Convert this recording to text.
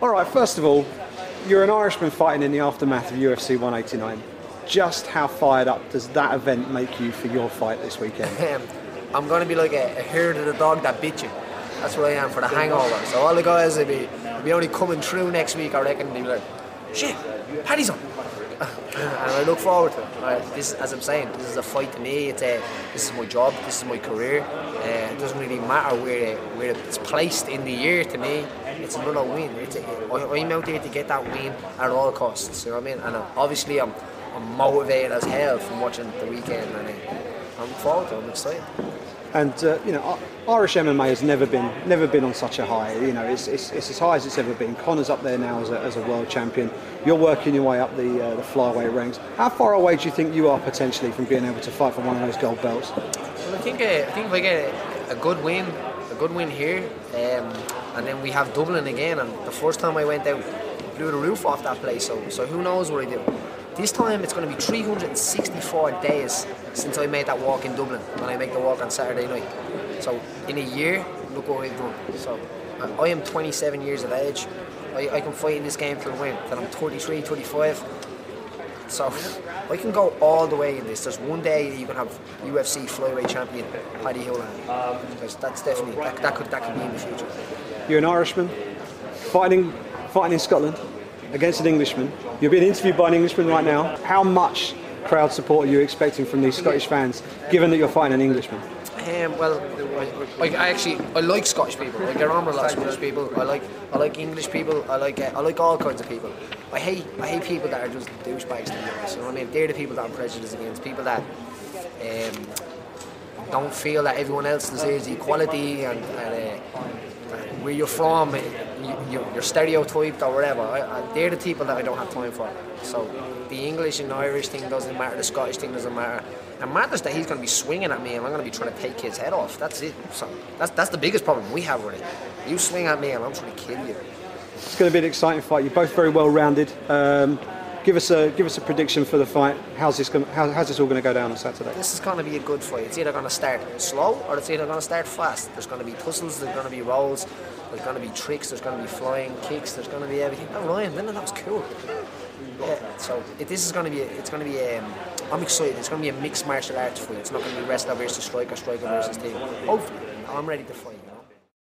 All right, first of all, you're an Irishman fighting in the aftermath of UFC 189. Just how fired up does that event make you for your fight this weekend? I'm going to be like a, a herd of the dog that bit you. That's what I am for the hangover. So all the guys will be, will be only coming through next week, I reckon. They'll be like, shit, Paddy's on. and I look forward to it. Uh, this, as I'm saying, this is a fight to me. It's a, this is my job. This is my career. Uh, it doesn't really matter where where it's placed in the year. To me, it's another win. It's a, I, I'm out there to get that win at all costs. You know what I mean? And uh, obviously, I'm, I'm motivated as hell from watching the weekend, and uh, I'm forward to. it. I'm excited. And uh, you know, Irish MMA has never been never been on such a high. You know, it's, it's, it's as high as it's ever been. Conor's up there now as a, as a world champion. You're working your way up the uh, the flyweight ranks. How far away do you think you are potentially from being able to fight for one of those gold belts? Well, I think uh, I think if I get a, a good win, a good win here, um, and then we have Dublin again. And the first time I went out, blew the roof off that place. So so who knows what I do. This time it's going to be 364 days since I made that walk in Dublin when I make the walk on Saturday night. So in a year, look what I've done. So I- am 27 years of age. I, I can fight in this game for a win. Till I'm 33, 35. So I can go all the way in this. There's one day you can have UFC flyweight champion Paddy Holohan. Because that's definitely that, that could that could be in the future. You're an Irishman fighting fighting in Scotland against an Englishman. You're being interviewed by an Englishman right now. How much crowd support are you expecting from these Scottish fans, given that you're fighting an Englishman? Um, well, I, I actually I like Scottish people. I get on with a lot of Scottish people. I like I like English people. I like uh, I like all kinds of people. I hate I hate people that are just douchebags to. You know what I mean? They're the people that I'm prejudiced against. People that um, don't feel that everyone else deserves equality and, and uh, where you're from, you, you- you're stereotyped or whatever. They're the people that I don't have time for. So the English and Irish thing doesn't matter. The Scottish thing doesn't matter. It matters that he's going to be swinging at me and I'm going to be trying to take his head off. That's it. So that's that's the biggest problem we have with it. You swing at me and I'm trying to kill you. It's going to be an exciting fight. You're both very well rounded. Um, give us a give us a prediction for the fight. How's this going, how, how's this all going to go down on Saturday? This is going to be a good fight. It's either going to start slow or it's either going to start fast. There's going to be tussles, there's going to be rolls, there's going to be tricks, there's going to be flying kicks, there's going to be everything. Oh, Ryan, then that was cool. Yeah, so it, this is going to be, it's going to be, um, I'm excited. It's going to be a mixed martial arts fight. It's not going to be wrestler versus striker, striker versus team. Hopefully, I'm ready to fight.